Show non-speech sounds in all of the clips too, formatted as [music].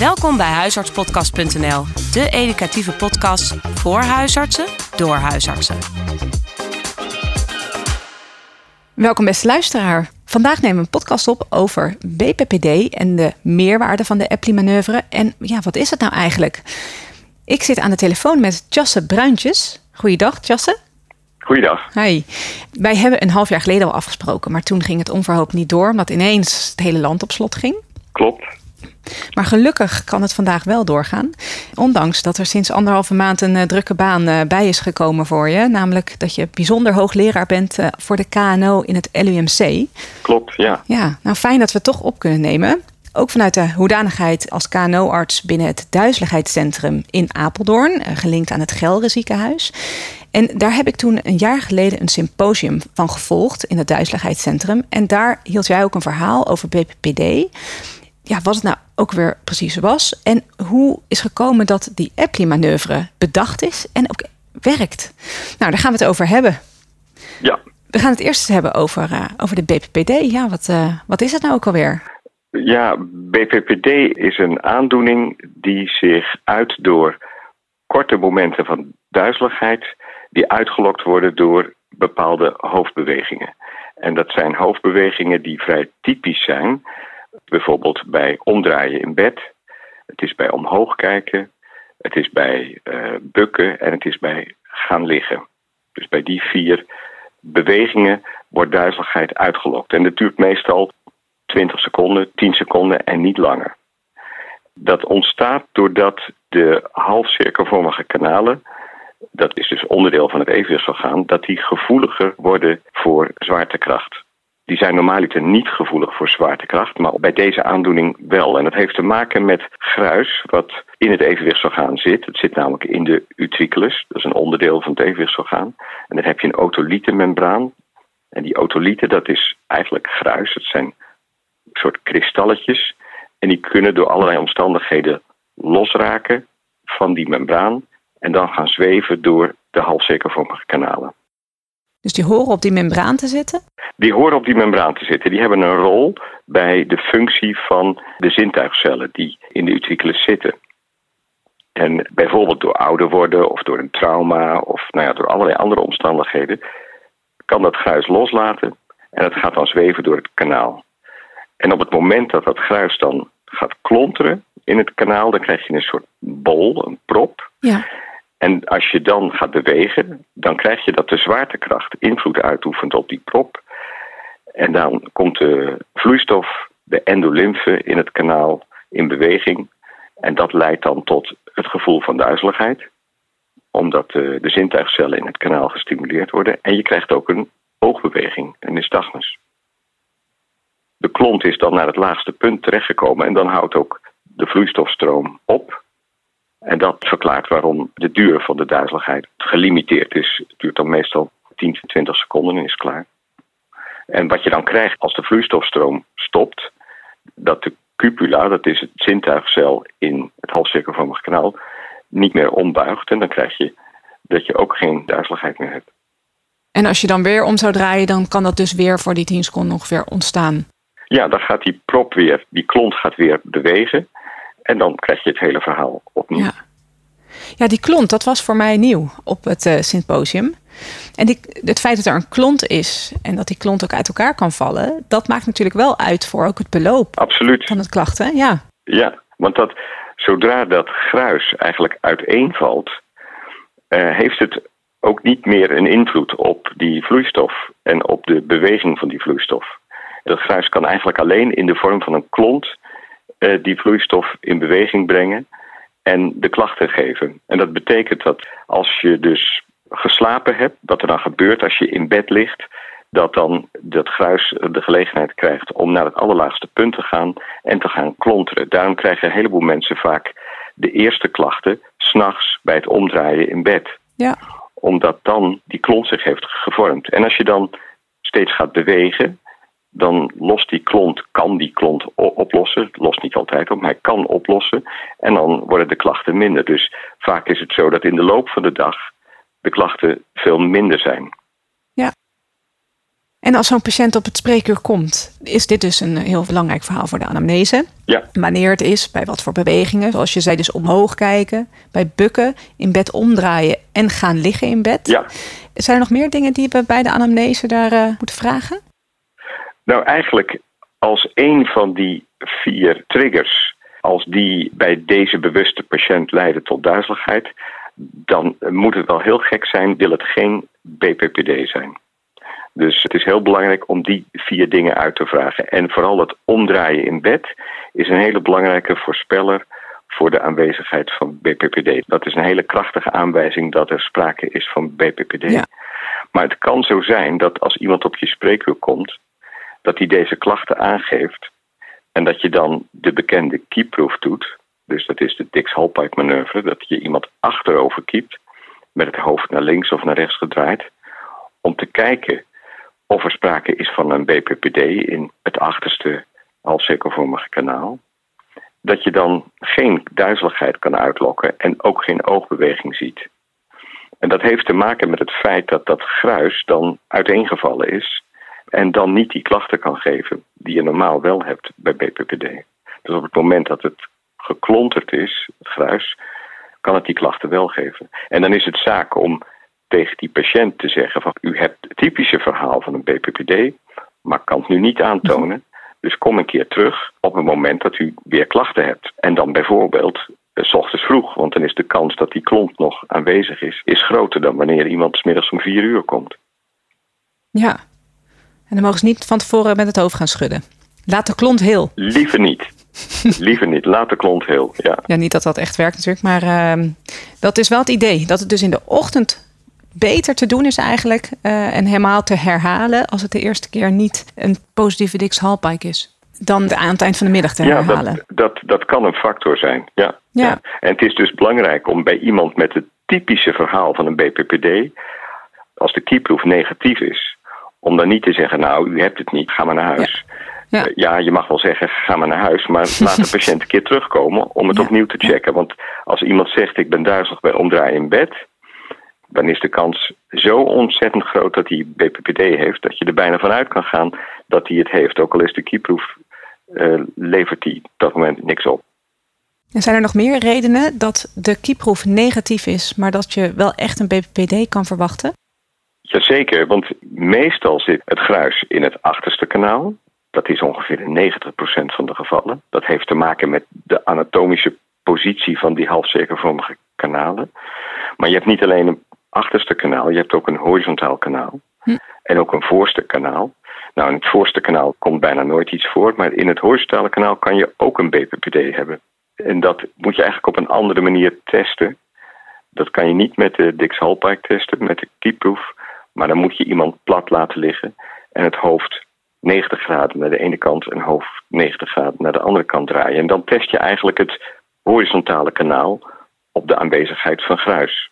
Welkom bij huisartspodcast.nl, de educatieve podcast voor huisartsen door huisartsen. Welkom beste luisteraar. Vandaag nemen we een podcast op over BPPD en de meerwaarde van de Eppli-manoeuvre. En ja, wat is het nou eigenlijk? Ik zit aan de telefoon met Jasse Bruintjes. Goeiedag, Jasse. Goeiedag. Hi. Wij hebben een half jaar geleden al afgesproken, maar toen ging het onverhoopt niet door, omdat ineens het hele land op slot ging. Klopt. Maar gelukkig kan het vandaag wel doorgaan. Ondanks dat er sinds anderhalve maand een uh, drukke baan uh, bij is gekomen voor je. Namelijk dat je bijzonder hoogleraar bent uh, voor de KNO in het LUMC. Klopt, ja. Ja, nou fijn dat we het toch op kunnen nemen. Ook vanuit de hoedanigheid als KNO-arts binnen het Duizeligheidscentrum in Apeldoorn, gelinkt aan het Gelre ziekenhuis. En daar heb ik toen een jaar geleden een symposium van gevolgd in het Duizeligheidscentrum. En daar hield jij ook een verhaal over BPPD ja, wat het nou ook weer precies was. En hoe is gekomen dat die Eppli-manoeuvre bedacht is en ook werkt. Nou, daar gaan we het over hebben. Ja. We gaan het eerst hebben over, uh, over de BPPD. Ja, wat, uh, wat is het nou ook alweer? Ja, BPPD is een aandoening die zich uit door korte momenten van duizeligheid, die uitgelokt worden door bepaalde hoofdbewegingen. En dat zijn hoofdbewegingen die vrij typisch zijn Bijvoorbeeld bij omdraaien in bed. Het is bij omhoog kijken. Het is bij uh, bukken en het is bij gaan liggen. Dus bij die vier bewegingen wordt duizeligheid uitgelokt. En dat duurt meestal 20 seconden, 10 seconden en niet langer. Dat ontstaat doordat de halfcirkelvormige kanalen, dat is dus onderdeel van het evenwichtsorgaan, dat die gevoeliger worden voor zwaartekracht die zijn normaliter niet gevoelig voor zwaartekracht, maar bij deze aandoening wel. En dat heeft te maken met gruis wat in het evenwichtsorgaan zit. Het zit namelijk in de utriculus, dat is een onderdeel van het evenwichtsorgaan. En dan heb je een otolietenmembraan. En die otolieten, dat is eigenlijk gruis. Het zijn een soort kristalletjes. En die kunnen door allerlei omstandigheden losraken van die membraan en dan gaan zweven door de halfcirkelvormige kanalen. Dus die horen op die membraan te zitten? Die horen op die membraan te zitten. Die hebben een rol bij de functie van de zintuigcellen die in de utriculus zitten. En bijvoorbeeld door ouder worden of door een trauma of nou ja, door allerlei andere omstandigheden kan dat gruis loslaten en het gaat dan zweven door het kanaal. En op het moment dat dat gruis dan gaat klonteren in het kanaal, dan krijg je een soort bol, een prop. Ja. En als je dan gaat bewegen, dan krijg je dat de zwaartekracht invloed uitoefent op die prop. En dan komt de vloeistof, de endolymfe in het kanaal in beweging. En dat leidt dan tot het gevoel van duizeligheid, omdat de, de zintuigcellen in het kanaal gestimuleerd worden. En je krijgt ook een oogbeweging, een nystagmus. De klont is dan naar het laagste punt terechtgekomen en dan houdt ook de vloeistofstroom op. En dat verklaart waarom de duur van de duizeligheid gelimiteerd is. Het duurt dan meestal 10, 20 seconden en is klaar. En wat je dan krijgt als de vloeistofstroom stopt, dat de cupula, dat is het zintuigcel in het halfcirkelvormige kanaal, niet meer ombuigt. En dan krijg je dat je ook geen duizeligheid meer hebt. En als je dan weer om zou draaien, dan kan dat dus weer voor die 10 seconden ongeveer ontstaan? Ja, dan gaat die prop weer, die klont gaat weer bewegen. En dan krijg je het hele verhaal opnieuw. Ja. Ja, die klont, dat was voor mij nieuw op het uh, symposium. En die, het feit dat er een klont is en dat die klont ook uit elkaar kan vallen, dat maakt natuurlijk wel uit voor ook het beloop Absoluut. van het klachten. Ja, ja want dat, zodra dat gruis eigenlijk uiteenvalt, uh, heeft het ook niet meer een invloed op die vloeistof en op de beweging van die vloeistof. Dat gruis kan eigenlijk alleen in de vorm van een klont uh, die vloeistof in beweging brengen en de klachten geven. En dat betekent dat als je dus geslapen hebt, wat er dan gebeurt als je in bed ligt, dat dan dat gruis de gelegenheid krijgt om naar het allerlaagste punt te gaan en te gaan klonteren. Daarom krijgen een heleboel mensen vaak de eerste klachten s'nachts bij het omdraaien in bed. Ja. Omdat dan die klont zich heeft gevormd. En als je dan steeds gaat bewegen, dan lost die klont, kan die klont oplossen. Het lost niet altijd op, maar hij kan oplossen. En dan worden de klachten minder. Dus vaak is het zo dat in de loop van de dag de klachten veel minder zijn. Ja. En als zo'n patiënt op het spreekuur komt, is dit dus een heel belangrijk verhaal voor de anamnese. Ja. Wanneer het is, bij wat voor bewegingen. Zoals je zei, dus omhoog kijken, bij bukken, in bed omdraaien en gaan liggen in bed. Ja. Zijn er nog meer dingen die we bij de anamnese daar uh, moeten vragen? Nou, eigenlijk als een van die vier triggers, als die bij deze bewuste patiënt leiden tot duizeligheid, dan moet het wel heel gek zijn, wil het geen BPPD zijn. Dus het is heel belangrijk om die vier dingen uit te vragen. En vooral het omdraaien in bed is een hele belangrijke voorspeller voor de aanwezigheid van BPPD. Dat is een hele krachtige aanwijzing dat er sprake is van BPPD. Ja. Maar het kan zo zijn dat als iemand op je spreekuur komt, dat hij deze klachten aangeeft en dat je dan de bekende keepproof doet. Dus dat is de Dix-Hallpike manoeuvre, dat je iemand achterover kiept met het hoofd naar links of naar rechts gedraaid, om te kijken of er sprake is van een BPPD in het achterste halfcirkelvormige kanaal. Dat je dan geen duizeligheid kan uitlokken en ook geen oogbeweging ziet. En dat heeft te maken met het feit dat dat gruis dan uiteengevallen is en dan niet die klachten kan geven die je normaal wel hebt bij BPPD. Dus op het moment dat het geklonterd is, het gruis, kan het die klachten wel geven. En dan is het zaak om tegen die patiënt te zeggen van u hebt het typische verhaal van een BPPD, maar kan het nu niet aantonen. Dus kom een keer terug op het moment dat u weer klachten hebt. En dan bijvoorbeeld eh, s ochtends vroeg, want dan is de kans dat die klont nog aanwezig is, is groter dan wanneer iemand s middags om vier uur komt. Ja, en dan mogen ze niet van tevoren met het hoofd gaan schudden. Laat de klont heel. Liever niet. [laughs] Liever niet. Laat de klont heel. Ja. ja, niet dat dat echt werkt natuurlijk, maar uh, dat is wel het idee. Dat het dus in de ochtend beter te doen is eigenlijk uh, en helemaal te herhalen als het de eerste keer niet een positieve Dix Hallpike is. Dan aan het eind van de middag te herhalen. Ja, dat, dat, dat kan een factor zijn. Ja. Ja. ja. En het is dus belangrijk om bij iemand met het typische verhaal van een BPPD, als de keyproof negatief is, om dan niet te zeggen, nou, u hebt het niet, ga maar naar huis. Ja. Uh, ja, je mag wel zeggen, ga maar naar huis, maar laat de [laughs] patiënt een keer terugkomen om het Ja. opnieuw te checken. Want als iemand zegt, ik ben duizelig bij omdraaien in bed, dan is de kans zo ontzettend groot dat hij BPPD heeft, dat je er bijna vanuit kan gaan dat hij het heeft. Ook al is de keyproof, uh, levert hij op dat moment niks op. En zijn er nog meer redenen dat de kieproef negatief is, maar dat je wel echt een BPPD kan verwachten? Jazeker, want meestal zit het gruis in het achterste kanaal. Dat is ongeveer in 90% van de gevallen. Dat heeft te maken met de anatomische positie van die halfcirkelvormige kanalen. Maar je hebt niet alleen een achterste kanaal, je hebt ook een horizontaal kanaal. Hm. En ook een voorste kanaal. Nou, in het voorste kanaal komt bijna nooit iets voor, maar in het horizontale kanaal kan je ook een BPPD hebben. En dat moet je eigenlijk op een andere manier testen. Dat kan je niet met de Dix Hallpike testen, met de keyproof. Maar dan moet je iemand plat laten liggen en het hoofd 90 graden naar de ene kant en hoofd 90 graden naar de andere kant draaien. En dan test je eigenlijk het horizontale kanaal op de aanwezigheid van gruis.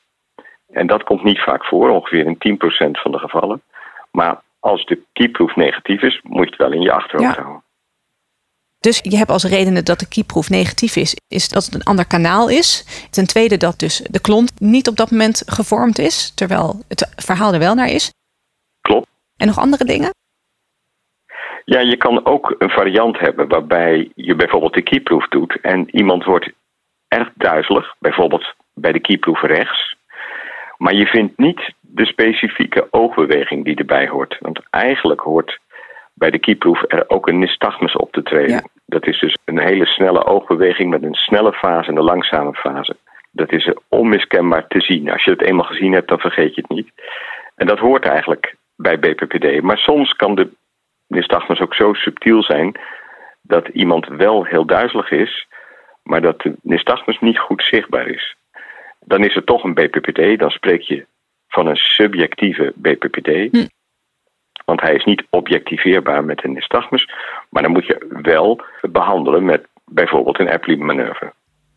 En dat komt niet vaak voor, ongeveer in 10% van de gevallen. Maar als de keyproof negatief is, moet je het wel in je achterhoofd Ja. houden. Dus je hebt als redenen dat de kieproef negatief is, is dat het een ander kanaal is. Ten tweede dat dus de klont niet op dat moment gevormd is, terwijl het verhaal er wel naar is. Klopt. En nog andere dingen? Ja, je kan ook een variant hebben waarbij je bijvoorbeeld de keyproof doet en iemand wordt erg duizelig, bijvoorbeeld bij de keyproof rechts. Maar je vindt niet de specifieke oogbeweging die erbij hoort. Want eigenlijk hoort bij de keyproof er ook een nystagmus op te treden. Ja. Dat is dus een hele snelle oogbeweging met een snelle fase en een langzame fase. Dat is onmiskenbaar te zien. Als je het eenmaal gezien hebt, dan vergeet je het niet. En dat hoort eigenlijk bij BPPD. Maar soms kan de nystagmus ook zo subtiel zijn dat iemand wel heel duizelig is, maar dat de nystagmus niet goed zichtbaar is. Dan is het toch een BPPD, dan spreek je van een subjectieve BPPD. Hm. Want hij is niet objectiveerbaar met een nystagmus, maar dan moet je wel behandelen met bijvoorbeeld een Epley-manoeuvre.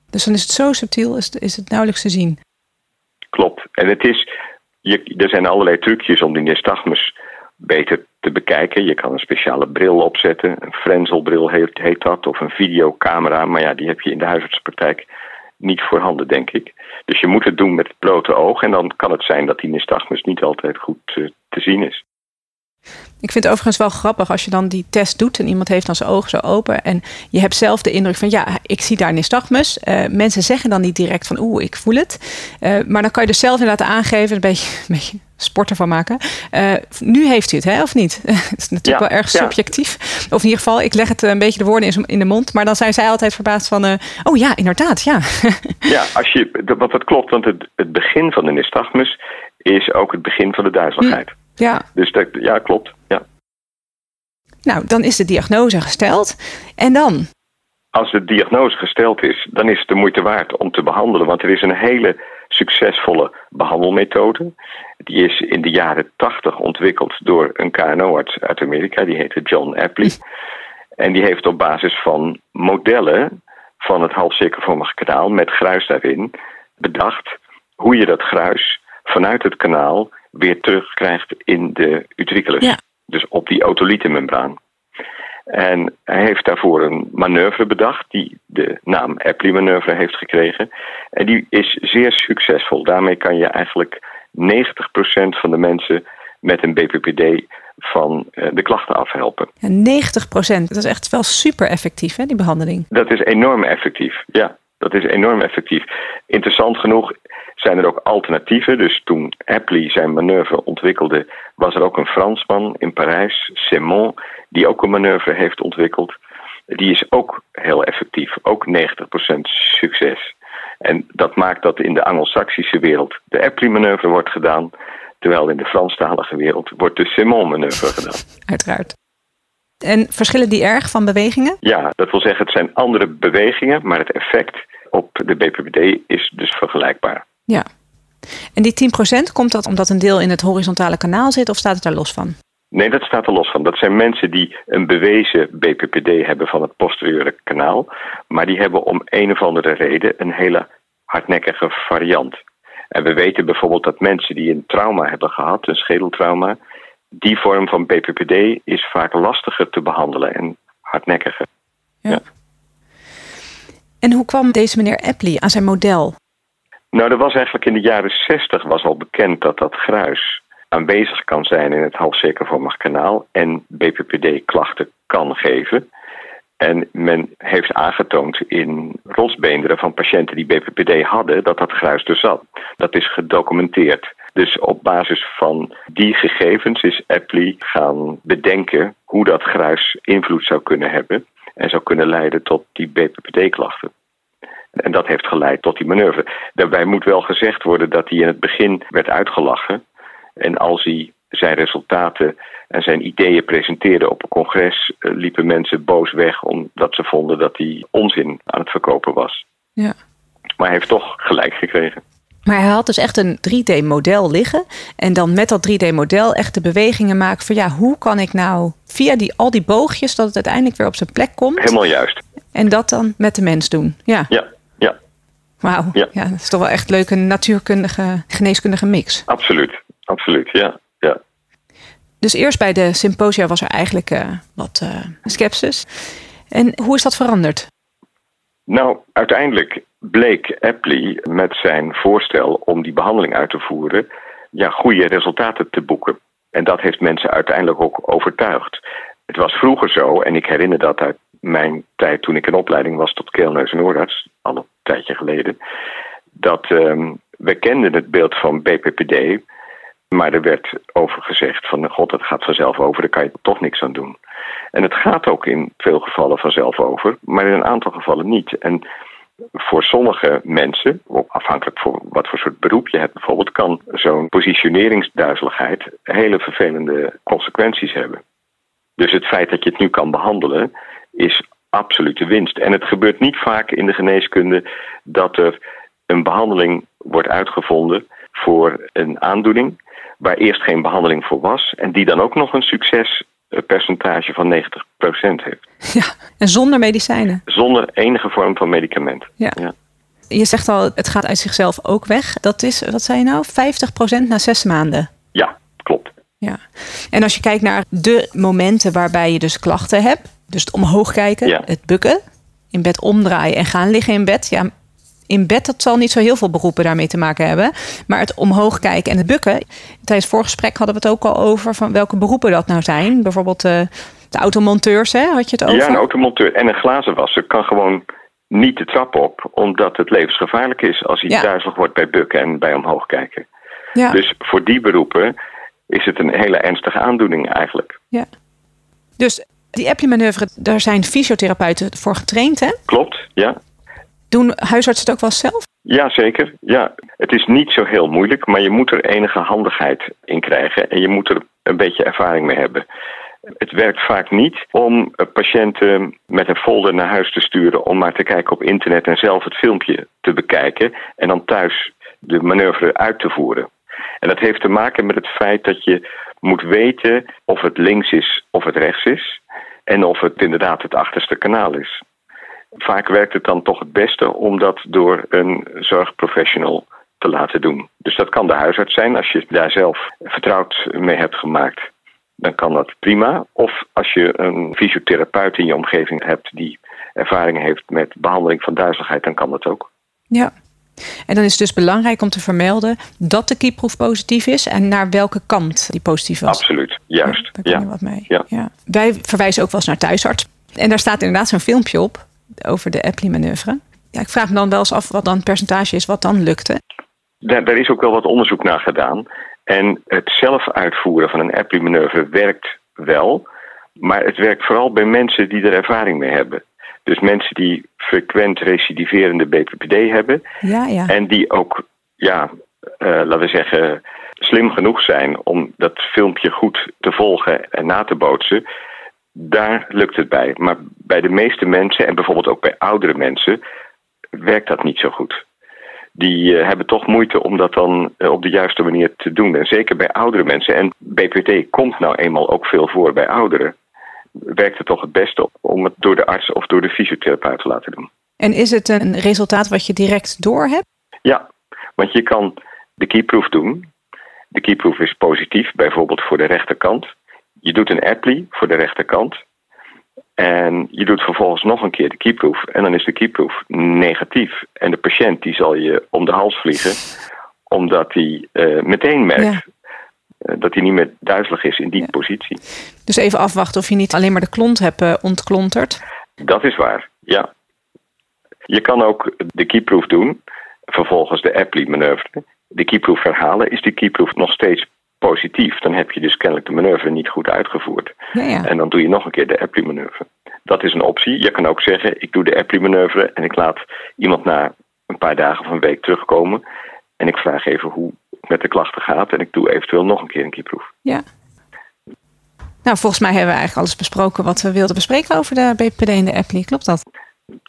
Dus dan is het zo subtiel, is het, is het nauwelijks te zien. Klopt. En het is, je, er zijn allerlei trucjes om die nystagmus beter te bekijken. Je kan een speciale bril opzetten, een Frenzelbril heet, heet dat, of een videocamera. Maar ja, die heb je in de huisartspraktijk niet voorhanden, denk ik. Dus je moet het doen met het blote oog en dan kan het zijn dat die nystagmus niet altijd goed uh, te zien is. Ik vind het overigens wel grappig als je dan die test doet en iemand heeft dan zijn ogen zo open en je hebt zelf de indruk van ja, ik zie daar nystagmus. Uh, mensen zeggen dan niet direct van oeh, ik voel het. Uh, maar dan kan je dus zelf inderdaad aangeven, een beetje, een beetje sport ervan maken. Uh, nu heeft u het, hè, of niet? [laughs] Het is natuurlijk wel erg subjectief. Of in ieder geval, ik leg het een beetje de woorden in, in de mond, maar dan zijn zij altijd verbaasd van oh ja, inderdaad, ja. [laughs] ja, als je, wat dat klopt, want het, het begin van de nystagmus is ook het begin van de duizeligheid. Hm. Ja. Dus dat, ja, klopt. Ja. Nou, dan is de diagnose gesteld. En dan? Als de diagnose gesteld is, dan is het de moeite waard om te behandelen. Want er is een hele succesvolle behandelmethode. Die is in de jaren 80 ontwikkeld door een KNO-arts uit Amerika. Die heette John Apley. En die heeft op basis van modellen van het halfcirkelvormige kanaal met gruis daarin bedacht hoe je dat gruis vanuit het kanaal weer terugkrijgt in de utriculus. Dus op die otolietenmembraan. En hij heeft daarvoor een manoeuvre bedacht, die de naam Epley-manoeuvre heeft gekregen. En die is zeer succesvol. Daarmee kan je eigenlijk 90% van de mensen met een BPPD van eh, de klachten afhelpen. Ja, 90% dat is echt wel super effectief, hè, die behandeling? Dat is enorm effectief, ja. Dat is enorm effectief. Interessant genoeg zijn er ook alternatieven. Dus toen Apley zijn manoeuvre ontwikkelde, was er ook een Fransman in Parijs, Simon, die ook een manoeuvre heeft ontwikkeld. Die is ook heel effectief, ook 90% succes. En dat maakt dat in de Anglo-Saxische wereld de Apley-manoeuvre wordt gedaan, terwijl in de Franstalige wereld wordt de Simon-manoeuvre gedaan. Uiteraard. En verschillen die erg van bewegingen? Ja, dat wil zeggen, het zijn andere bewegingen, maar het effect op de BPPD is dus vergelijkbaar. Ja. En die 10% komt dat omdat een deel in het horizontale kanaal zit of staat het daar los van? Nee, dat staat er los van. Dat zijn mensen die een bewezen BPPD hebben van het posterieure kanaal, maar die hebben om een of andere reden een hele hardnekkige variant. En we weten bijvoorbeeld dat mensen die een trauma hebben gehad, een schedeltrauma, die vorm van BPPD is vaak lastiger te behandelen en hardnekkiger. Ja. En hoe kwam deze meneer Epley aan zijn model? Nou, er was eigenlijk in de jaren 60 was al bekend dat dat gruis aanwezig kan zijn in het halfcirkelvormig kanaal en BPPD-klachten kan geven. En men heeft aangetoond in rotsbeenderen van patiënten die BPPD hadden dat dat gruis er zat. Dat is gedocumenteerd. Dus op basis van die gegevens is Epley gaan bedenken hoe dat gruis invloed zou kunnen hebben en zou kunnen leiden tot die BPPD-klachten. En dat heeft geleid tot die manoeuvre. Daarbij moet wel gezegd worden dat hij in het begin werd uitgelachen. En als hij zijn resultaten en zijn ideeën presenteerde op een congres, eh, liepen mensen boos weg omdat ze vonden dat hij onzin aan het verkopen was. Ja. Maar hij heeft toch gelijk gekregen. Maar hij had dus echt een 3D-model liggen. En dan met dat 3D-model echt de bewegingen maken van ja, hoe kan ik nou via die, al die boogjes dat het uiteindelijk weer op zijn plek komt. Helemaal juist. En dat dan met de mens doen. Ja. Ja, ja. Wauw. Ja. ja, dat is toch wel echt leuk een natuurkundige, geneeskundige mix. Absoluut, absoluut, ja. ja. Dus eerst bij de symposia was er eigenlijk uh, wat uh, sceptisch. En hoe is dat veranderd? Nou, uiteindelijk bleek Apley met zijn voorstel om die behandeling uit te voeren ja, goede resultaten te boeken. En dat heeft mensen uiteindelijk ook overtuigd. Het was vroeger zo, en ik herinner dat uit mijn tijd toen ik in opleiding was tot keelneus en oorarts, al een tijdje geleden, dat um, we kenden het beeld van BPPD, maar er werd over gezegd van god, het gaat vanzelf over, daar kan je toch niks aan doen. En het gaat ook in veel gevallen vanzelf over, maar in een aantal gevallen niet. En voor sommige mensen, afhankelijk van wat voor soort beroep je hebt bijvoorbeeld, kan zo'n positioneringsduizeligheid hele vervelende consequenties hebben. Dus het feit dat je het nu kan behandelen, is absolute winst. En het gebeurt niet vaak in de geneeskunde dat er een behandeling wordt uitgevonden voor een aandoening waar eerst geen behandeling voor was en die dan ook nog een succespercentage van 90% heeft. [laughs] Ja, en zonder medicijnen? Zonder enige vorm van medicament. Ja. ja. Je zegt al, het gaat uit zichzelf ook weg. Dat is, wat zei je nou, 50% na zes maanden? Ja, klopt. Ja. En als je kijkt naar de momenten waarbij je dus klachten hebt, dus het omhoog kijken, het bukken, in bed omdraaien en gaan liggen in bed, ja, in bed, dat zal niet zo heel veel beroepen daarmee te maken hebben. Maar het omhoog kijken en het bukken. Tijdens het voorgesprek hadden we het ook al over van welke beroepen dat nou zijn. Bijvoorbeeld uh, de automonteurs, hè? had je het over? Ja, een automonteur en een glazenwasser kan gewoon niet de trap op, omdat het levensgevaarlijk is als hij ja. duizelig wordt bij bukken en bij omhoog kijken. Ja. Dus voor die beroepen is het een hele ernstige aandoening eigenlijk. Ja. Dus die Epley-manoeuvre, daar zijn fysiotherapeuten voor getraind, hè? Klopt, ja. Doen huisartsen het ook wel zelf? Ja, zeker. Ja. Het is niet zo heel moeilijk, maar je moet er enige handigheid in krijgen en je moet er een beetje ervaring mee hebben. Het werkt vaak niet om patiënten met een folder naar huis te sturen om maar te kijken op internet en zelf het filmpje te bekijken en dan thuis de manoeuvre uit te voeren. En dat heeft te maken met het feit dat je moet weten of het links is of het rechts is. En of het inderdaad het achterste kanaal is. Vaak werkt het dan toch het beste om dat door een zorgprofessional te laten doen. Dus dat kan de huisarts zijn als je daar zelf vertrouwd mee hebt gemaakt. Dan kan dat prima. Of als je een fysiotherapeut in je omgeving hebt die ervaring heeft met behandeling van duizeligheid, dan kan dat ook. Ja. En dan is het dus belangrijk om te vermelden dat de kieproef positief is en naar welke kant die positief was. Absoluut, juist. Ja, daar kan je wat mee. Ja. Wij verwijzen ook wel eens naar thuisarts. En daar staat inderdaad zo'n filmpje op over de Epley-manoeuvre. Ja, ik vraag me dan wel eens af wat dan het percentage is wat dan lukte. Daar, daar is ook wel wat onderzoek naar gedaan. En het zelf uitvoeren van een Epley-manoeuvre werkt wel. Maar het werkt vooral bij mensen die er ervaring mee hebben. Dus mensen die frequent recidiverende BPPD hebben. Ja, ja. En die ook, ja, uh, laten we zeggen, slim genoeg zijn om dat filmpje goed te volgen en na te bootsen. Daar lukt het bij. Maar bij de meeste mensen, en bijvoorbeeld ook bij oudere mensen, werkt dat niet zo goed. Die uh, hebben toch moeite om dat dan uh, op de juiste manier te doen. En zeker bij oudere mensen. En BPD komt nou eenmaal ook veel voor bij ouderen werkt het toch het beste op om het door de arts of door de fysiotherapeut te laten doen. En is het een resultaat wat je direct door hebt? Ja, want je kan de keyproof doen. De keyproof is positief, bijvoorbeeld voor de rechterkant. Je doet een Apley voor de rechterkant. En je doet vervolgens nog een keer de keyproof. En dan is de keyproof negatief. En de patiënt die zal je om de hals vliegen. Omdat hij uh, meteen merkt eh, dat hij niet meer duizelig is in die positie. Dus even afwachten of je niet alleen maar de klont hebt uh, ontklonterd. Dat is waar, ja. Je kan ook de keyproof doen, vervolgens de Apley-manoeuvre. De keyproof herhalen. Is die keyproof nog steeds positief, dan heb je dus kennelijk de manoeuvre niet goed uitgevoerd. Ja, ja. En dan doe je nog een keer de Apley-manoeuvre. Dat is een optie. Je kan ook zeggen, ik doe de Apley-manoeuvre en ik laat iemand na een paar dagen of een week terugkomen. En ik vraag even hoe met de klachten gaat. En ik doe eventueel nog een keer een keyproef. Ja. Nou, volgens mij hebben we eigenlijk alles besproken wat we wilden bespreken over de BPD en de Apply. Klopt dat?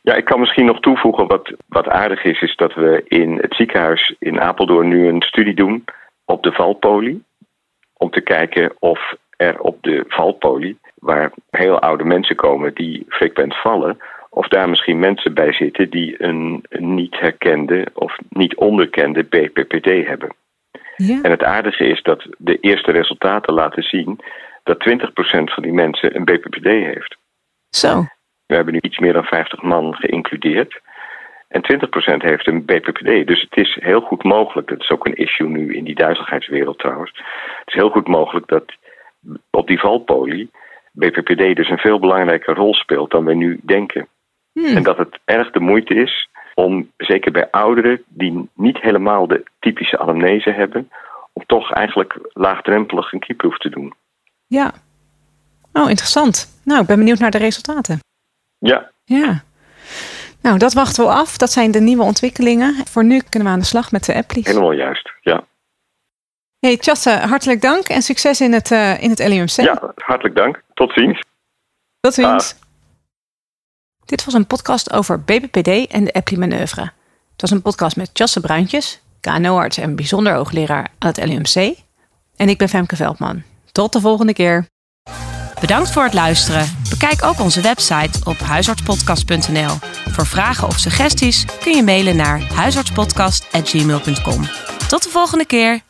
Ja, ik kan misschien nog toevoegen wat, wat aardig is, is dat we in het ziekenhuis in Apeldoorn nu een studie doen op de valpolie. Om te kijken of er op de valpolie, waar heel oude mensen komen die frequent vallen, of daar misschien mensen bij zitten die een niet herkende of niet onderkende BPPD hebben. Ja. En het aardige is dat de eerste resultaten laten zien dat 20% van die mensen een BPPD heeft. Zo. We hebben nu iets meer dan 50 man geïncludeerd. En 20% heeft een BPPD. Dus het is heel goed mogelijk, dat is ook een issue nu in die duizeligheidswereld trouwens. Het is heel goed mogelijk dat op die valpolie BPPD dus een veel belangrijke rol speelt dan we nu denken. Hmm. En dat het erg de moeite is om, zeker bij ouderen die niet helemaal de typische anamnese hebben, om toch eigenlijk laagdrempelig een kieproef te doen. Ja. Oh, interessant. Nou, ik ben benieuwd naar de resultaten. Ja. Ja. Nou, dat wachten we af. Dat zijn de nieuwe ontwikkelingen. Voor nu kunnen we aan de slag met de applies. Helemaal juist, ja. Hey, Tjasse, hartelijk dank en succes in het, uh, in het LUMC. Ja, hartelijk dank. Tot ziens. Tot ziens. Dit was een podcast over BPPD en de Appli-manoeuvre. Het was een podcast met Jasse Bruintjes, KNO-arts en bijzonder hoogleraar aan het LUMC. En ik ben Femke Veldman. Tot de volgende keer. Bedankt voor het luisteren. Bekijk ook onze website op huisartspodcast.nl. Voor vragen of suggesties kun je mailen naar huisartspodcast.gmail.com. Tot de volgende keer.